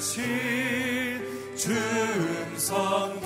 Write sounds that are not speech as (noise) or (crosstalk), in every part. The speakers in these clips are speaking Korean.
신 충성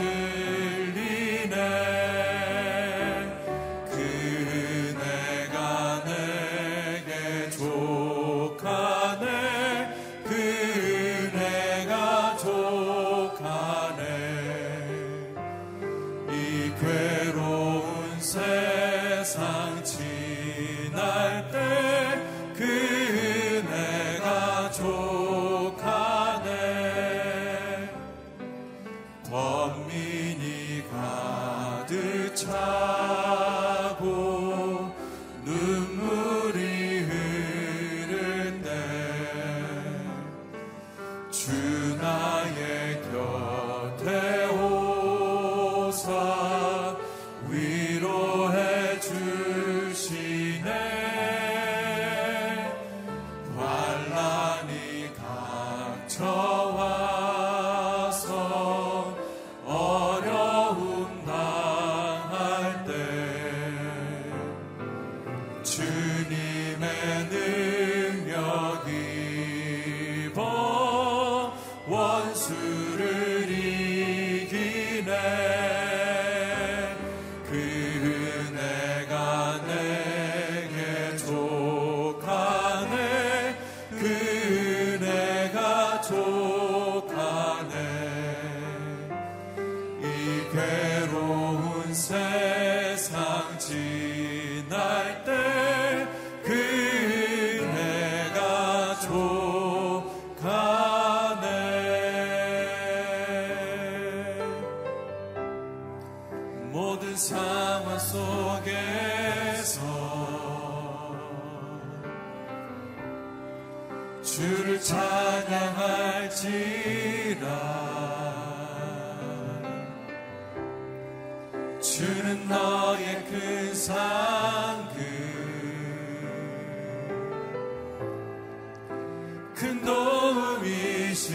크신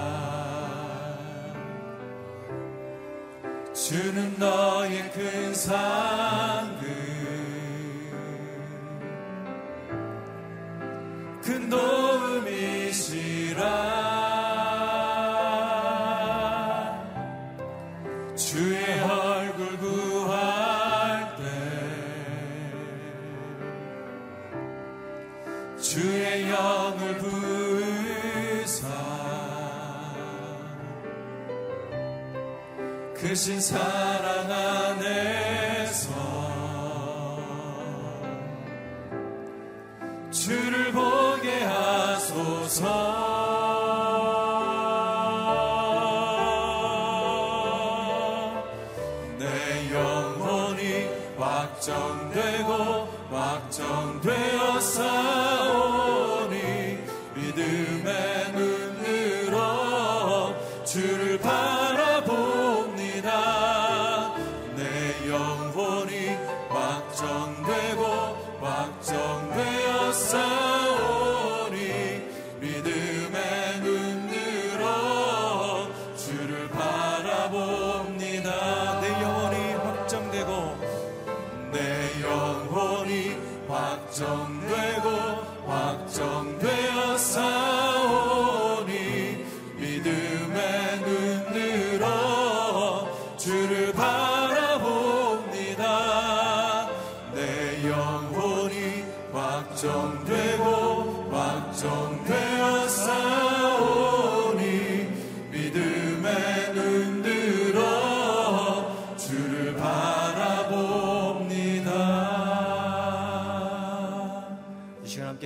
주는 너의 큰 상급. 큰 도 크신 사랑 안에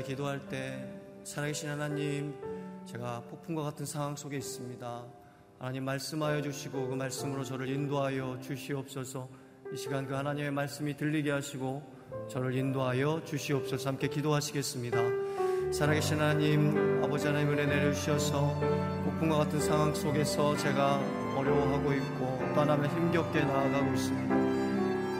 기도할 때 살아계신 하나님 제가 폭풍과 같은 상황 속에 있습니다. 하나님 말씀하여 주시고 그 말씀으로 저를 인도하여 주시옵소서 이 시간 그 하나님의 말씀이 들리게 하시고 저를 인도하여 주시옵소서 함께 기도하시겠습니다. 살아계신 하나님 아버지 하나님 은혜 내려주셔서 폭풍과 같은 상황 속에서 제가 어려워하고 있고 또 하나님 힘겹게 나아가고 있습니다.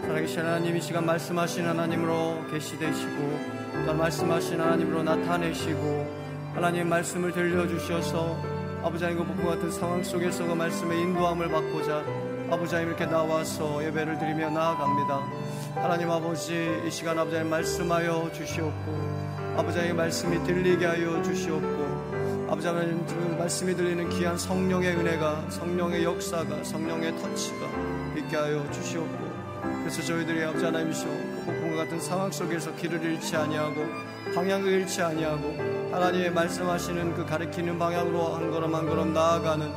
살아계신 하나님 이 시간 말씀하신 하나님으로 계시되시고 말씀하신 하나님으로 나타내시고 하나님 말씀을 들려주셔서 아버지 하나님 그 복과 같은 상황 속에서 그 말씀의 인도함을 받고자 아버지 하나님 이렇게 나와서 예배를 드리며 나아갑니다. 하나님 아버지 이 시간 아버지 말씀하여 주시옵고 아버지 하나님 말씀이 들리게 하여 주시옵고 아버지 하나님 그 말씀이 들리는 귀한 성령의 은혜가 성령의 역사가 성령의 터치가 있게 하여 주시옵고 그래서 저희들이 아버지 하나님이시오 그 폭풍과 같은 상황 속에서 길을 잃지 아니하고 방향을 잃지 아니하고 하나님의 말씀하시는 그 가리키는 방향으로 한 걸음 한 걸음 나아가는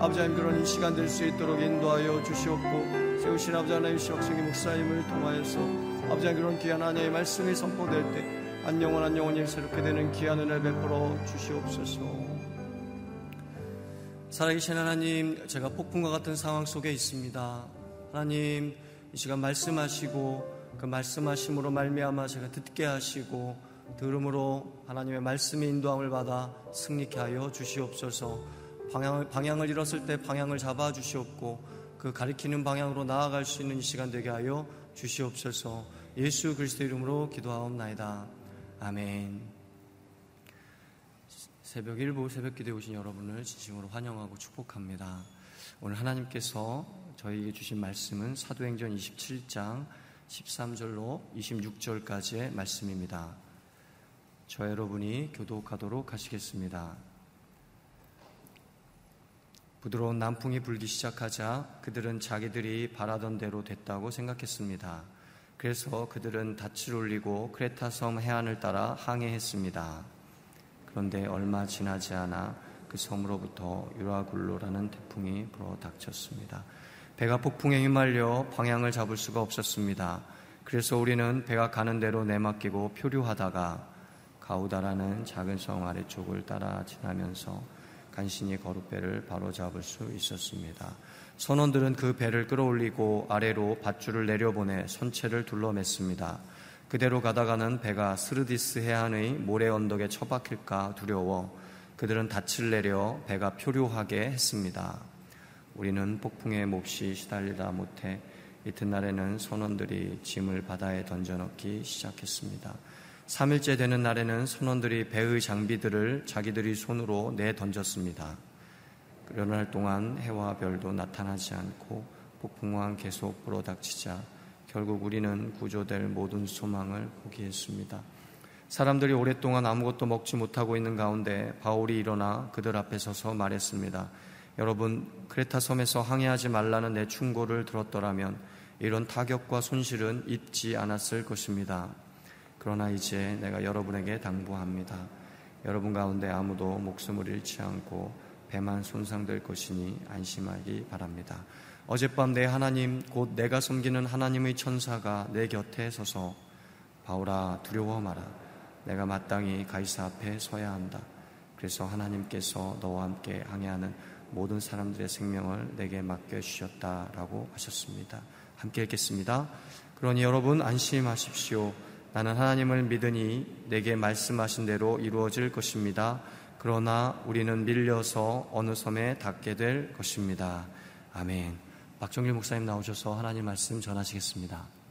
아버지 하나님 그런 이 시간 될 수 있도록 인도하여 주시옵고 세우신 아버지 하나님이시오 성희 목사님을 통하여서 아버지 하나님 그런 귀한 하나님의 말씀이 선포될 때 안영원 안영원이 새롭게 되는 귀한 은혜를 베풀어 주시옵소서 살아계신 하나님 제가 폭풍과 같은 상황 속에 있습니다 하나님 이 시간 말씀하시고 그 말씀하심으로 말미암아 제가 듣게 하시고 들음으로 하나님의 말씀의 인도함을 받아 승리케 하여 주시옵소서. 방향을 방향을 잃었을 때 방향을 잡아 주시옵고 그 가리키는 방향으로 나아갈 수 있는 이 시간 되게 하여 주시옵소서. 예수 그리스도 이름으로 기도하옵나이다. 아멘. 새벽 일부 새벽 기도에 오신 여러분을 진심으로 환영하고 축복합니다. 오늘 하나님께서 저희에게 주신 말씀은 사도행전 27장 13절로 26절까지의 말씀입니다. 저 여러분이 교독하도록 하시겠습니다. 부드러운 남풍이 불기 시작하자 그들은 자기들이 바라던 대로 됐다고 생각했습니다. 그래서 그들은 닻을 올리고 크레타 섬 해안을 따라 항해했습니다. 그런데 얼마 지나지 않아 그 섬으로부터 유라굴로라는 태풍이 불어 닥쳤습니다. 배가 폭풍에 휘말려 방향을 잡을 수가 없었습니다. 그래서 우리는 배가 가는 대로 내맡기고 표류하다가 가우다라는 작은 성 아래쪽을 따라 지나면서 간신히 거룻배를 바로 잡을 수 있었습니다. 선원들은 그 배를 끌어올리고 아래로 밧줄을 내려보내 선체를 둘러맸습니다. 그대로 가다가는 배가 스르디스 해안의 모래 언덕에 처박힐까 두려워 그들은 닻을 내려 배가 표류하게 했습니다. 우리는 폭풍에 몹시 시달리다 못해 이튿날에는 선원들이 짐을 바다에 던져넣기 시작했습니다. 3일째 되는 날에는 선원들이 배의 장비들을 자기들이 손으로 내 던졌습니다. 그러날 동안 해와 별도 나타나지 않고 폭풍왕 계속 불어닥치자 결국 우리는 구조될 모든 소망을 포기했습니다. 사람들이 오랫동안 아무것도 먹지 못하고 있는 가운데 바울이 일어나 그들 앞에 서서 말했습니다. 여러분, 크레타 섬에서 항해하지 말라는 내 충고를 들었더라면 이런 타격과 손실은 입지 않았을 것입니다. 그러나 이제 내가 여러분에게 당부합니다. 여러분 가운데 아무도 목숨을 잃지 않고 배만 손상될 것이니 안심하기 바랍니다. 어젯밤 내 하나님, 곧 내가 섬기는 하나님의 천사가 내 곁에 서서 바울아 두려워 마라. 내가 마땅히 가이사 앞에 서야 한다. 그래서 하나님께서 너와 함께 항해하는 모든 사람들의 생명을 내게 맡겨주셨다라고 하셨습니다. 함께 읽겠습니다. 그러니 여러분 안심하십시오. 나는 하나님을 믿으니 내게 말씀하신 대로 이루어질 것입니다. 그러나 우리는 밀려서 어느 섬에 닿게 될 것입니다. 아멘. 박정길 목사님 나오셔서 하나님 말씀 전하시겠습니다.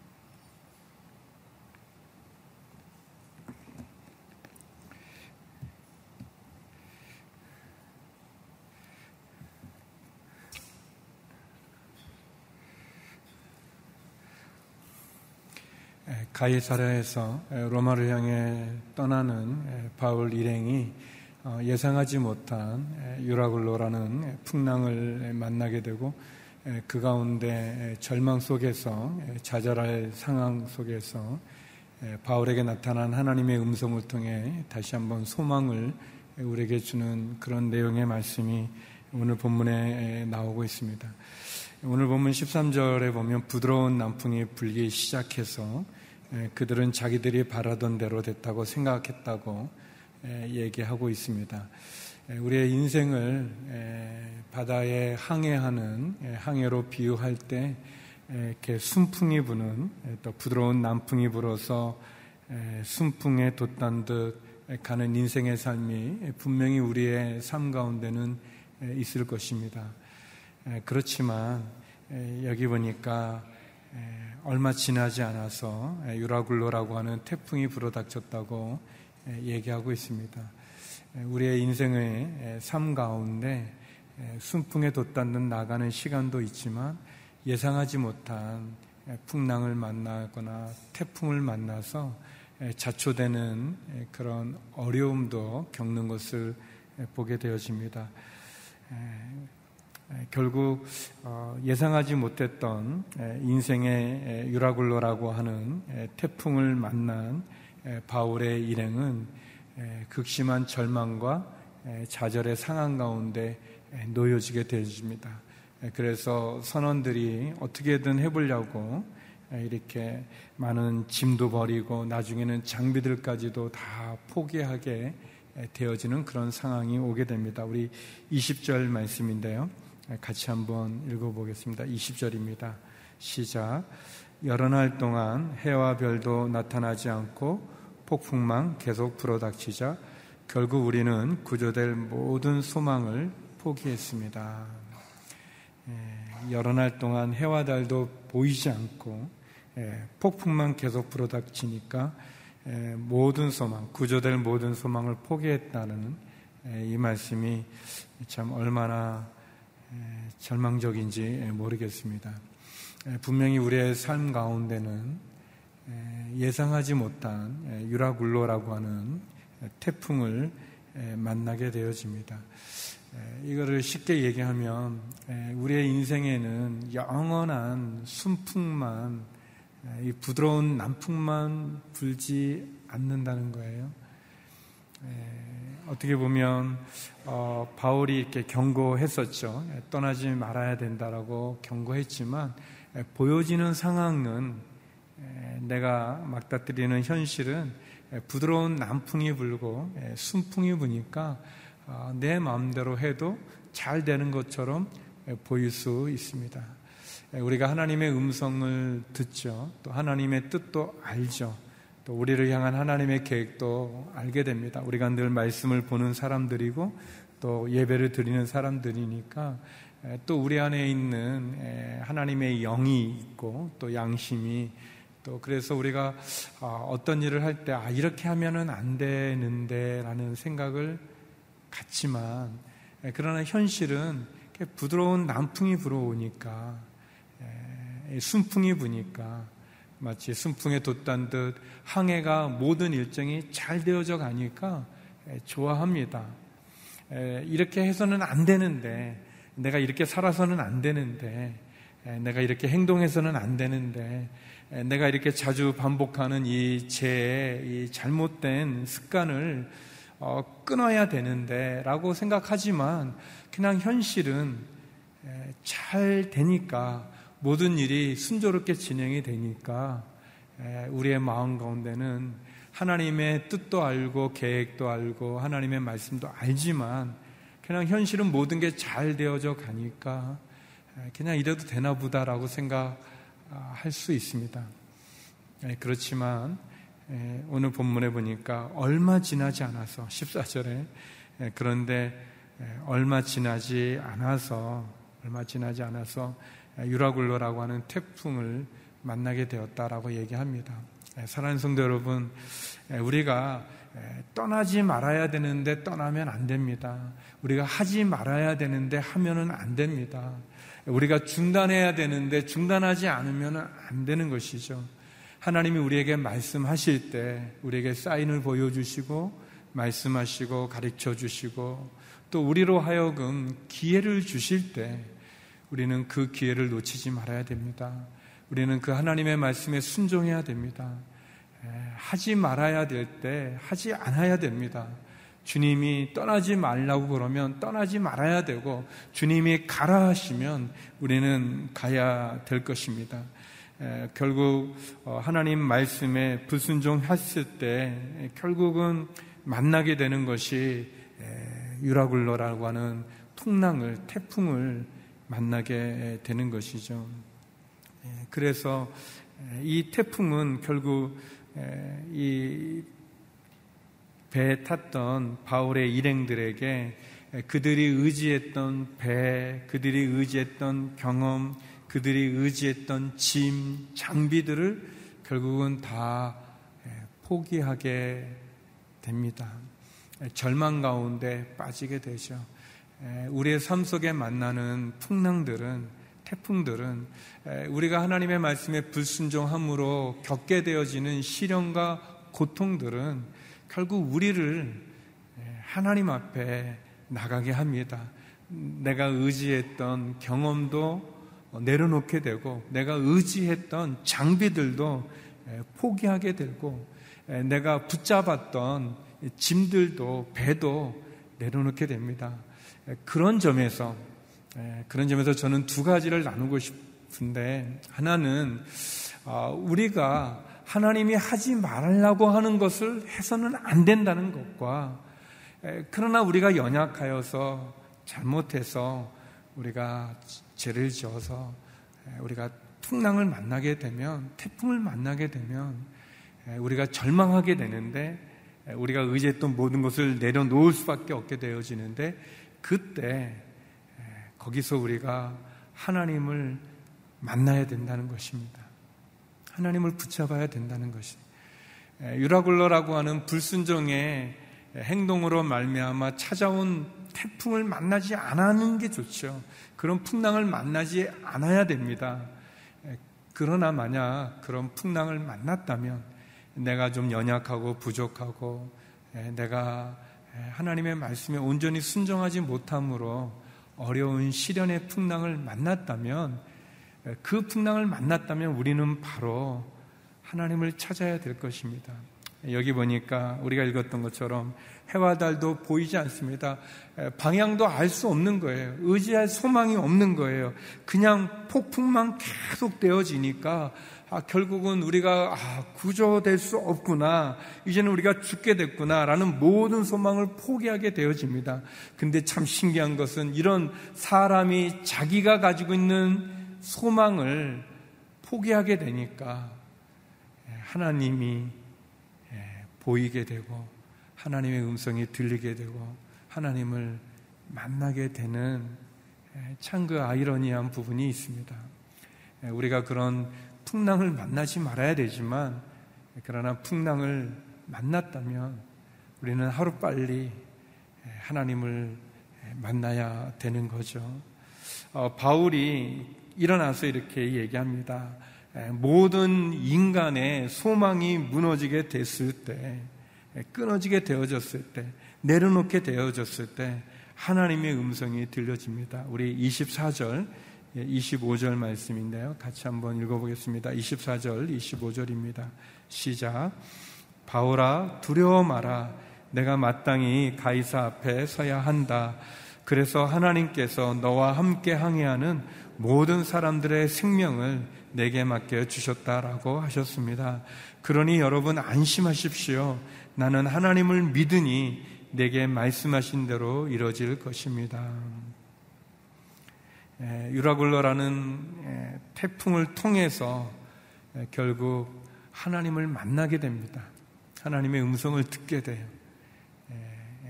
가이사라에서 로마를 향해 떠나는 바울 일행이 어, 예상하지 못한 유라굴로라는 풍랑을 만나게 되고 그 가운데 절망 속에서 좌절할 상황 속에서 바울에게 나타난 하나님의 음성을 통해 다시 한번 소망을 우리에게 주는 그런 내용의 말씀이 오늘 본문에 나오고 있습니다. 오늘 본문 13절에 보면 부드러운 남풍이 불기 시작해서 예, 그들은 자기들이 바라던 대로 됐다고 생각했다고 예, 얘기하고 있습니다. 예, 우리의 인생을 바다에 항해하는 항해로 비유할 때 이렇게 순풍이 부는 또 부드러운 남풍이 불어서 순풍에 돛단 듯 가는 인생의 삶이 분명히 우리의 삶 가운데는 있을 것입니다. 그렇지만 여기 보니까 얼마 지나지 않아서 유라굴로라고 하는 태풍이 불어닥쳤다고 얘기하고 있습니다. 우리의 인생의 삶 가운데 순풍에 돛닿는 나가는 시간도 있지만 예상하지 못한 풍랑을 만나거나 태풍을 만나서 자초되는 그런 어려움도 겪는 것을 보게 되어집니다. 결국 어, 예상하지 못했던 인생의 유라굴로라고 하는 태풍을 만난 바울의 일행은 극심한 절망과 좌절의 상황 가운데 놓여지게 되어집니다. 그래서 선원들이 어떻게든 해보려고 이렇게 많은 짐도 버리고 나중에는 장비들까지도 다 포기하게 되어지는 그런 상황이 오게 됩니다. 우리 20절 말씀인데요. 같이 한번 읽어보겠습니다. 20절입니다. 시작. 여러 날 동안 해와 별도 나타나지 않고 폭풍망 계속 불어닥치자 결국 우리는 구조될 모든 소망을 포기했습니다. 예, 여러 날 동안 해와 달도 보이지 않고 예, 폭풍만 계속 불어닥치니까 예, 모든 소망, 구조될 모든 소망을 포기했다는 이 말씀이 참 얼마나 절망적인지 모르겠습니다. 분명히 우리의 삶 가운데는 예상하지 못한 유라굴로라고 하는 태풍을 만나게 되어집니다. 이거를 쉽게 얘기하면 우리의 인생에는 영원한 순풍만 이 부드러운 남풍만 불지 않는다는 거예요. 어떻게 보면 어, 바울이 이렇게 경고했었죠. 떠나지 말아야 된다라고 경고했지만 보여지는 상황은 내가 막다뜨리는 현실은 부드러운 남풍이 불고 순풍이 부니까 어, 내 마음대로 해도 잘 되는 것처럼 보일 수 있습니다. 우리가 하나님의 음성을 듣죠. 또 하나님의 뜻도 알죠. 또 우리를 향한 하나님의 계획도 알게 됩니다. 우리가 늘 말씀을 보는 사람들이고 또 예배를 드리는 사람들이니까 또 우리 안에 있는 하나님의 영이 있고 또 양심이 또 그래서 우리가 아, 어떤 일을 할 때 아, 이렇게 하면은 안 되는데라는 생각을 갖지만 그러나 현실은 부드러운 남풍이 불어오니까 순풍이 부니까 마치 순풍에 돛단 듯 항해가 모든 일정이 잘 되어져 가니까 좋아합니다. 이렇게 해서는 안 되는데, 내가 이렇게 살아서는 안 되는데, 내가 이렇게 행동해서는 안 되는데, 내가 이렇게 자주 반복하는 이 제, 이 잘못된 습관을 어, 끊어야 되는데, 라고 생각하지만, 그냥 현실은 잘 되니까, 모든 일이 순조롭게 진행이 되니까, 우리의 마음 가운데는 하나님의 뜻도 알고 계획도 알고 하나님의 말씀도 알지만 그냥 현실은 모든 게 잘 되어져 가니까 그냥 이래도 되나 보다라고 생각할 수 있습니다. 그렇지만 오늘 본문에 보니까 얼마 지나지 않아서 14절에 그런데 얼마 지나지 않아서 얼마 지나지 않아서 유라굴로라고 하는 태풍을 만나게 되었다라고 얘기합니다. 예, 사랑하는 성도 여러분, 예, 우리가 예, 떠나지 말아야 되는데 떠나면 안 됩니다. 우리가 하지 말아야 되는데 하면은 안 됩니다. 우리가 중단해야 되는데 중단하지 않으면 안 되는 것이죠. 하나님이 우리에게 말씀하실 때 우리에게 사인을 보여주시고 말씀하시고 가르쳐 주시고 또 우리로 하여금 기회를 주실 때 우리는 그 기회를 놓치지 말아야 됩니다. 우리는 그 하나님의 말씀에 순종해야 됩니다. 하지 말아야 될 때 하지 않아야 됩니다. 주님이 떠나지 말라고 그러면 떠나지 말아야 되고 주님이 가라 하시면 우리는 가야 될 것입니다. 결국 어, 하나님 말씀에 불순종했을 때 결국은 만나게 되는 것이 유라굴로라고 하는 풍랑을 태풍을 만나게 되는 것이죠. 그래서 이 태풍은 결국 이 배에 탔던 바울의 일행들에게 그들이 의지했던 배, 그들이 의지했던 경험, 그들이 의지했던 짐, 장비들을 결국은 다 포기하게 됩니다. 절망 가운데 빠지게 되죠. 우리의 삶 속에 만나는 풍랑들은 태풍들은 우리가 하나님의 말씀에 불순종함으로 겪게 되어지는 시련과 고통들은 결국 우리를 하나님 앞에 나가게 합니다. 내가 의지했던 경험도 내려놓게 되고, 내가 의지했던 장비들도 포기하게 되고, 내가 붙잡았던 짐들도 배도 내려놓게 됩니다. 그런 점에서 예, 그런 점에서 저는 두 가지를 나누고 싶은데 하나는 아, 우리가 하나님이 하지 말라고 하는 것을 해서는 안 된다는 것과 예, 그러나 우리가 연약하여서 잘못해서 우리가 죄를 지어서 예, 우리가 풍랑을 만나게 되면 태풍을 만나게 되면 우리가 절망하게 되는데 우리가 의지했던 모든 것을 내려놓을 수밖에 없게 되어지는데 그때 거기서 우리가 하나님을 만나야 된다는 것입니다. 하나님을 붙잡아야 된다는 것이. 유라굴러라고 하는 불순종의 행동으로 말미암아 찾아온 태풍을 만나지 않는 게 좋죠. 그런 풍랑을 만나지 않아야 됩니다. 그러나 만약 그런 풍랑을 만났다면 내가 좀 연약하고 부족하고 내가 하나님의 말씀에 온전히 순종하지 못함으로 어려운 시련의 풍랑을 만났다면 그 풍랑을 만났다면 우리는 바로 하나님을 찾아야 될 것입니다. 여기 보니까 우리가 읽었던 것처럼 해와 달도 보이지 않습니다. 방향도 알 수 없는 거예요. 의지할 소망이 없는 거예요. 그냥 폭풍만 계속 되어지니까 아, 결국은 우리가 아, 구조될 수 없구나. 이제는 우리가 죽게 됐구나라는 모든 소망을 포기하게 되어집니다. 근데 참 신기한 것은 이런 사람이 자기가 가지고 있는 소망을 포기하게 되니까 하나님이 보이게 되고 하나님의 음성이 들리게 되고 하나님을 만나게 되는 참 그 아이러니한 부분이 있습니다. 우리가 그런 풍랑을 만나지 말아야 되지만 그러나 풍랑을 만났다면 우리는 하루빨리 하나님을 만나야 되는 거죠. 어, 바울이 일어나서 이렇게 얘기합니다. 모든 인간의 소망이 무너지게 됐을 때, 끊어지게 되어졌을 때, 내려놓게 되어졌을 때, 하나님의 음성이 들려집니다. 우리 24절, 25절 예, 말씀인데요. 같이 한번 읽어보겠습니다. 24절, 25절입니다. 시작. 바울아, 두려워 마라. 내가 마땅히 가이사 앞에 서야 한다. 그래서 하나님께서 너와 함께 항해하는 모든 사람들의 생명을 내게 맡겨 주셨다라고 하셨습니다. 그러니 여러분 안심하십시오. 나는 하나님을 믿으니 내게 말씀하신 대로 이루어질 것입니다. 유라굴러라는 태풍을 통해서 결국 하나님을 만나게 됩니다. 하나님의 음성을 듣게 돼요.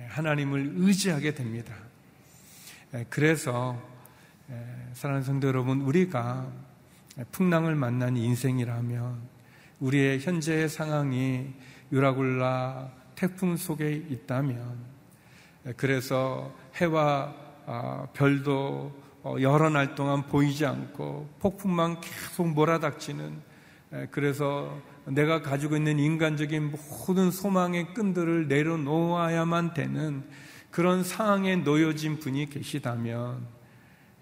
하나님을 의지하게 됩니다. 그래서 사랑하는 성도 여러분, 우리가 풍랑을 만난 인생이라면 우리의 현재의 상황이 유라굴라 태풍 속에 있다면 그래서 해와 아, 별도 어, 여러 날 동안 보이지 않고 폭풍만 계속 몰아닥치는 그래서 내가 가지고 있는 인간적인 모든 소망의 끈들을 내려놓아야만 되는 그런 상황에 놓여진 분이 계시다면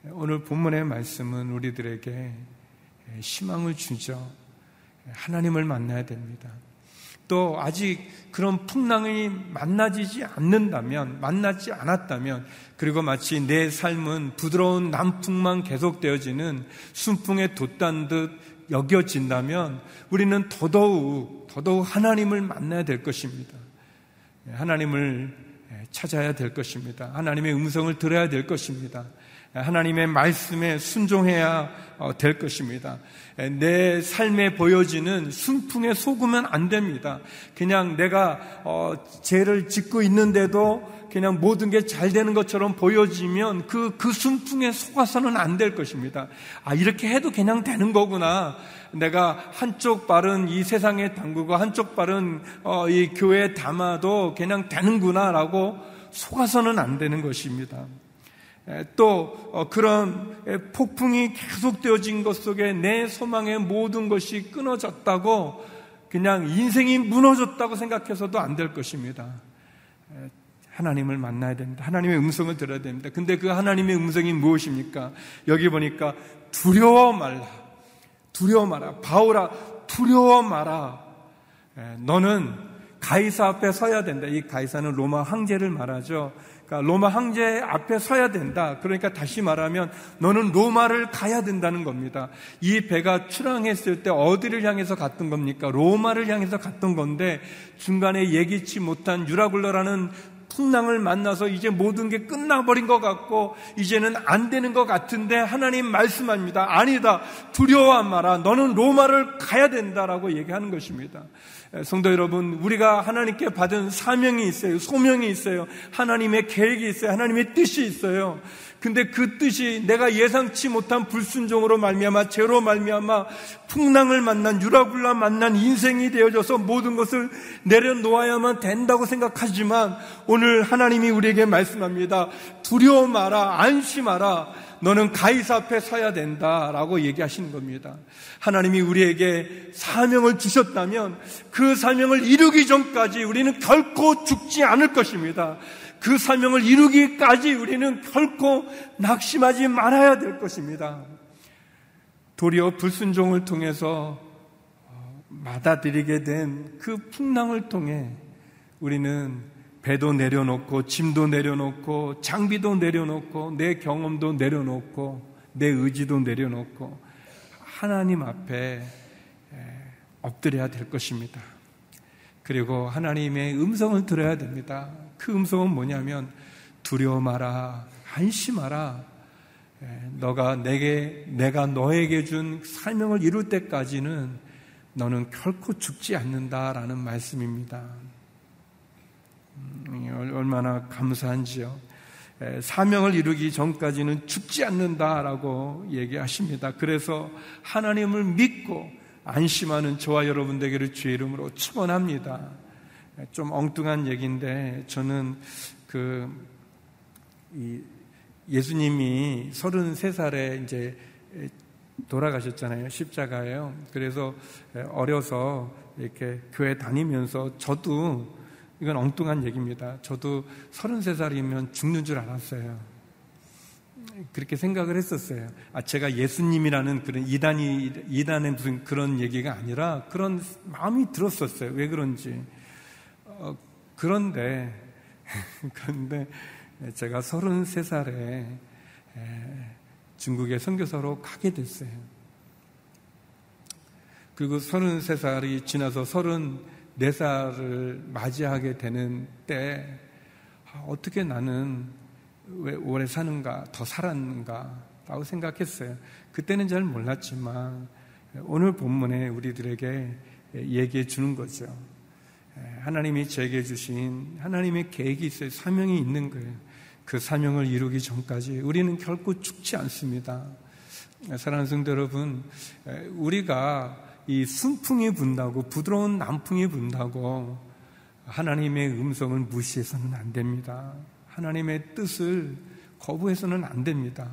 오늘 본문의 말씀은 우리들에게 희망을 주죠. 하나님을 만나야 됩니다. 또 아직 그런 풍랑이 만나지지 않는다면, 만나지 않았다면, 그리고 마치 내 삶은 부드러운 남풍만 계속되어지는 순풍에 돛단 듯 여겨진다면 우리는 더더욱, 더더욱 하나님을 만나야 될 것입니다. 하나님을 찾아야 될 것입니다. 하나님의 음성을 들어야 될 것입니다. 하나님의 말씀에 순종해야 어, 될 것입니다. 내 삶에 보여지는 순풍에 속으면 안 됩니다. 그냥 내가 어, 죄를 짓고 있는데도 그냥 모든 게 잘 되는 것처럼 보여지면 그, 그 순풍에 속아서는 안 될 것입니다. 아, 이렇게 해도 그냥 되는 거구나. 내가 한쪽 발은 이 세상에 담그고 한쪽 발은 어, 이 교회에 담아도 그냥 되는구나라고 속아서는 안 되는 것입니다. 또 어, 그런 폭풍이 계속되어진 것 속에 내 소망의 모든 것이 끊어졌다고 그냥 인생이 무너졌다고 생각해서도 안 될 것입니다. 하나님을 만나야 됩니다. 하나님의 음성을 들어야 됩니다. 근데 그 하나님의 음성이 무엇입니까? 여기 보니까 두려워 말라. 두려워 마라. 바울아, 두려워 마라. 너는 가이사 앞에 서야 된다. 이 가이사는 로마 황제를 말하죠. 그러니까 로마 황제 앞에 서야 된다. 그러니까 다시 말하면 너는 로마를 가야 된다는 겁니다. 이 배가 출항했을 때 어디를 향해서 갔던 겁니까? 로마를 향해서 갔던 건데 중간에 예기치 못한 유라굴러라는 풍랑을 만나서 이제 모든 게 끝나버린 것 같고 이제는 안 되는 것 같은데 하나님 말씀합니다. 아니다. 두려워 마라. 너는 로마를 가야 된다라고 얘기하는 것입니다. 성도 여러분, 우리가 하나님께 받은 사명이 있어요. 소명이 있어요. 하나님의 계획이 있어요. 하나님의 뜻이 있어요. 근데 그 뜻이 내가 예상치 못한 불순종으로 말미암아 죄로 말미암아 풍랑을 만난 유라굴라 만난 인생이 되어져서 모든 것을 내려놓아야만 된다고 생각하지만 오늘 하나님이 우리에게 말씀합니다. 두려워 마라 안심하라 너는 가이사 앞에 서야 된다라고 얘기하시는 겁니다. 하나님이 우리에게 사명을 주셨다면 그 사명을 이루기 전까지 우리는 결코 죽지 않을 것입니다. 그 사명을 이루기까지 우리는 결코 낙심하지 말아야 될 것입니다. 도리어 불순종을 통해서 받아들이게 된 그 풍랑을 통해 우리는 배도 내려놓고 짐도 내려놓고 장비도 내려놓고 내 경험도 내려놓고 내 의지도 내려놓고 하나님 앞에 엎드려야 될 것입니다. 그리고 하나님의 음성을 들어야 됩니다. 그 음성은 뭐냐면 두려워 마라, 안심하라. 너가 내게 내가 너에게 준 설명을 이룰 때까지는 너는 결코 죽지 않는다라는 말씀입니다. 음, 얼마나 감사한지요. 사명을 이루기 전까지는 죽지 않는다라고 얘기하십니다. 그래서 하나님을 믿고 안심하는 저와 여러분들에게를 주의 이름으로 축원합니다. 좀 엉뚱한 얘기인데 저는 그 예수님이 33살에 이제 돌아가셨잖아요. 십자가예요. 그래서 어려서 이렇게 교회 다니면서 저도 이건 엉뚱한 얘기입니다. 저도 33살이면 죽는 줄 알았어요. 그렇게 생각을 했었어요. 아, 제가 예수님이라는 그런 이단이, 이단의 무슨 그런 얘기가 아니라 그런 마음이 들었었어요. 왜 그런지. 어, 그런데, (laughs) 그런데 제가 33살에 중국에 선교사로 가게 됐어요. 그리고 33살이 지나서 34살을 맞이하게 되는 때, 아, 어떻게 나는 왜 오래 사는가, 더 살았는가, 라고 생각했어요. 그때는 잘 몰랐지만, 오늘 본문에 우리들에게 얘기해 주는 거죠. 하나님이 제게 주신 하나님의 계획이 있어요. 사명이 있는 거예요. 그 사명을 이루기 전까지 우리는 결코 죽지 않습니다. 사랑하는 성도 여러분, 우리가 이 순풍이 분다고 부드러운 남풍이 분다고 하나님의 음성을 무시해서는 안 됩니다. 하나님의 뜻을 거부해서는 안 됩니다.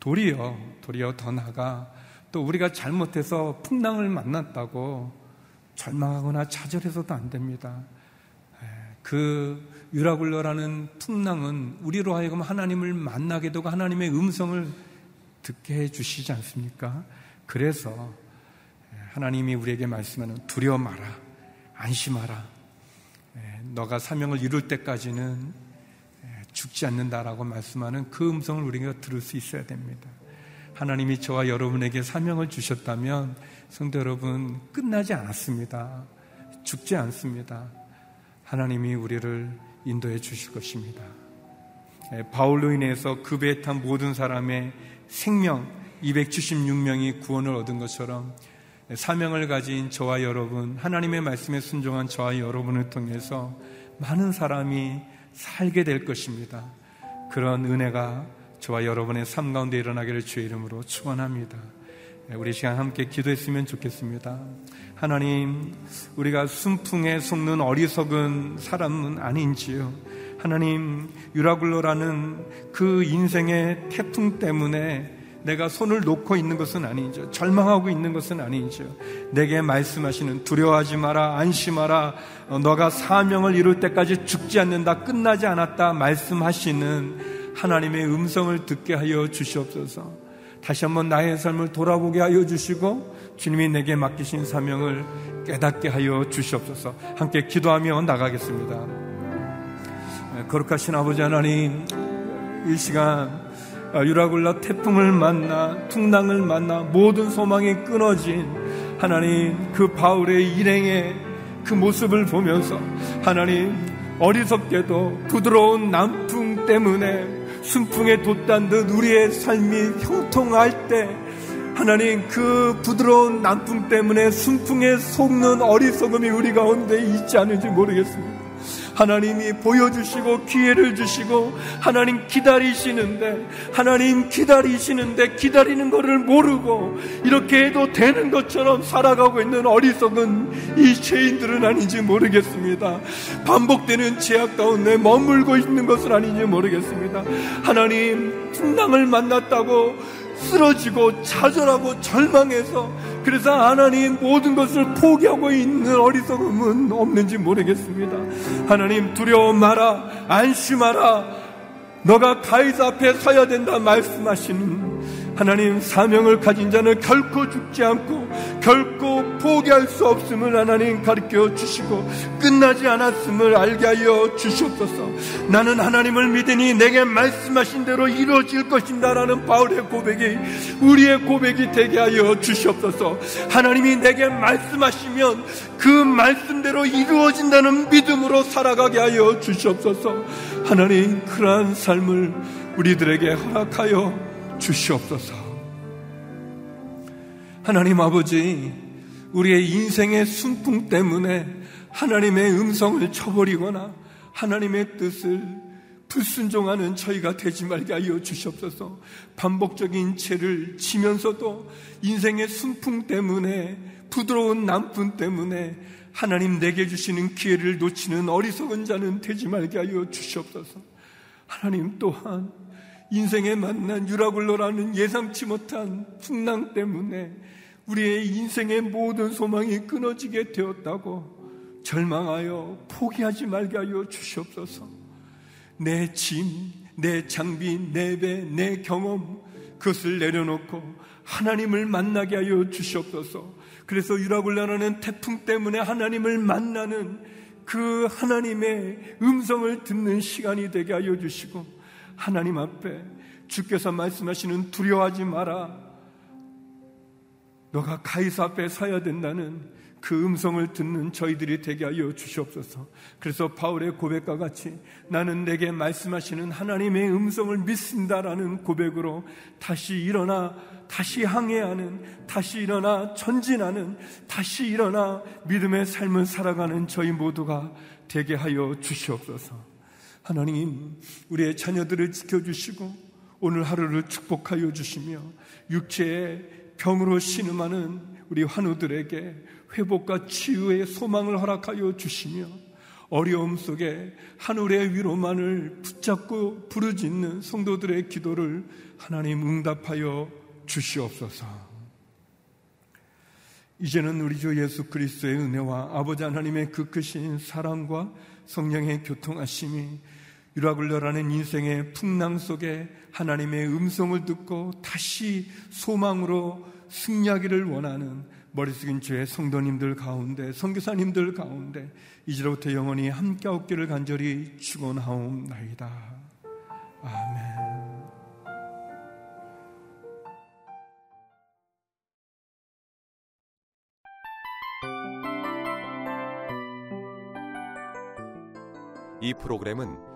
도리어, 도리어 더 나가 또 우리가 잘못해서 풍랑을 만났다고 절망하거나 좌절해서도 안 됩니다. 그 유라굴러라는 풍랑은 우리로 하여금 하나님을 만나게 되고 하나님의 음성을 듣게 해 주시지 않습니까? 그래서 하나님이 우리에게 말씀하는 두려워 마라, 안심하라. 너가 사명을 이룰 때까지는 죽지 않는다라고 말씀하는 그 음성을 우리가 들을 수 있어야 됩니다. 하나님이 저와 여러분에게 사명을 주셨다면 성도 여러분 끝나지 않았습니다. 죽지 않습니다. 하나님이 우리를 인도해 주실 것입니다. 바울로 인해서 급에 탄 모든 사람의 생명 276명이 구원을 얻은 것처럼 사명을 가진 저와 여러분, 하나님의 말씀에 순종한 저와 여러분을 통해서 많은 사람이 살게 될 것입니다. 그런 은혜가 저와 여러분의 삶 가운데 일어나기를 주의 이름으로 축원합니다. 우리 시간 함께 기도했으면 좋겠습니다. 하나님, 우리가 순풍에 속는 어리석은 사람은 아닌지요. 하나님, 유라굴로라는 그 인생의 태풍 때문에 내가 손을 놓고 있는 것은 아니죠. 절망하고 있는 것은 아니죠. 내게 말씀하시는 두려워하지 마라, 안심하라, 어, 너가 사명을 이룰 때까지 죽지 않는다, 끝나지 않았다 말씀하시는 하나님의 음성을 듣게 하여 주시옵소서. 다시 한번 나의 삶을 돌아보게 하여 주시고 주님이 내게 맡기신 사명을 깨닫게 하여 주시옵소서. 함께 기도하며 나가겠습니다. 거룩하신 아버지 하나님, 이 시간 아, 유라굴라 태풍을 만나 퉁당을 만나 모든 소망이 끊어진 하나님 그 바울의 일행의 그 모습을 보면서 하나님 어리석게도 부드러운 남풍 때문에 순풍에 돛단 듯 우리의 삶이 형통할 때 하나님 그 부드러운 남풍 때문에 순풍에 속는 어리석음이 우리 가운데 있지 않은지 모르겠습니다. 하나님이 보여주시고 기회를 주시고 하나님 기다리시는데 하나님 기다리시는데 기다리는 것을 모르고 이렇게 해도 되는 것처럼 살아가고 있는 어리석은 이 죄인들은 아닌지 모르겠습니다. 반복되는 죄악 가운데 머물고 있는 것은 아닌지 모르겠습니다. 하나님 풍랑을 만났다고 쓰러지고 좌절하고 절망해서 그래서 하나님 모든 것을 포기하고 있는 어리석음은 없는지 모르겠습니다. 하나님 두려워 마라 안심하라 너가 가이사 앞에 서야 된다 말씀하시는 하나님 사명을 가진 자는 결코 죽지 않고 결코 포기할 수 없음을 하나님 가르쳐 주시고 끝나지 않았음을 알게 하여 주시옵소서. 나는 하나님을 믿으니 내게 말씀하신 대로 이루어질 것인다라는 바울의 고백이 우리의 고백이 되게 하여 주시옵소서. 하나님이 내게 말씀하시면 그 말씀대로 이루어진다는 믿음으로 살아가게 하여 주시옵소서. 하나님 그러한 삶을 우리들에게 허락하여 주시옵소서. 하나님 아버지, 우리의 인생의 순풍 때문에 하나님의 음성을 쳐버리거나 하나님의 뜻을 불순종하는 저희가 되지 말게 하여 주시옵소서. 반복적인 죄를 지면서도 인생의 순풍 때문에 부드러운 남뿐 때문에 하나님 내게 주시는 기회를 놓치는 어리석은 자는 되지 말게 하여 주시옵소서. 하나님 또한 인생에 만난 유라굴로라는 예상치 못한 풍랑 때문에 우리의 인생의 모든 소망이 끊어지게 되었다고 절망하여 포기하지 말게 하여 주시옵소서. 내 짐, 내 장비, 내 배, 내 경험, 그것을 내려놓고 하나님을 만나게 하여 주시옵소서. 그래서 유라굴라라는 태풍 때문에 하나님을 만나는 그 하나님의 음성을 듣는 시간이 되게 하여 주시고 하나님 앞에 주께서 말씀하시는 두려워하지 마라. 너가 가이사 앞에 서야 된다는 그 음성을 듣는 저희들이 되게 하여 주시옵소서. 그래서 바울의 고백과 같이 나는 내게 말씀하시는 하나님의 음성을 믿습니다라는 고백으로 다시 일어나 다시 항해하는 다시 일어나 전진하는 다시 일어나 믿음의 삶을 살아가는 저희 모두가 되게 하여 주시옵소서. 하나님, 우리의 자녀들을 지켜주시고 오늘 하루를 축복하여 주시며 육체의 병으로 신음하는 우리 환우들에게 회복과 치유의 소망을 허락하여 주시며 어려움 속에 하늘의 위로만을 붙잡고 부르짖는 성도들의 기도를 하나님 응답하여 주시옵소서. 이제는 우리 주 예수 그리스도의 은혜와 아버지 하나님의 그 크신 사랑과 성령의 교통하심이 유라굴러라는 인생의 풍랑 속에 하나님의 음성을 듣고 다시 소망으로 승리하기를 원하는 머리 숙인 주의 성도님들 가운데 성교사님들 가운데 이제로부터 영원히 함께 없기를 간절히 축원하옵나이다. 아멘. 이 프로그램은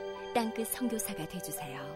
땅끝 성교사가 되주세요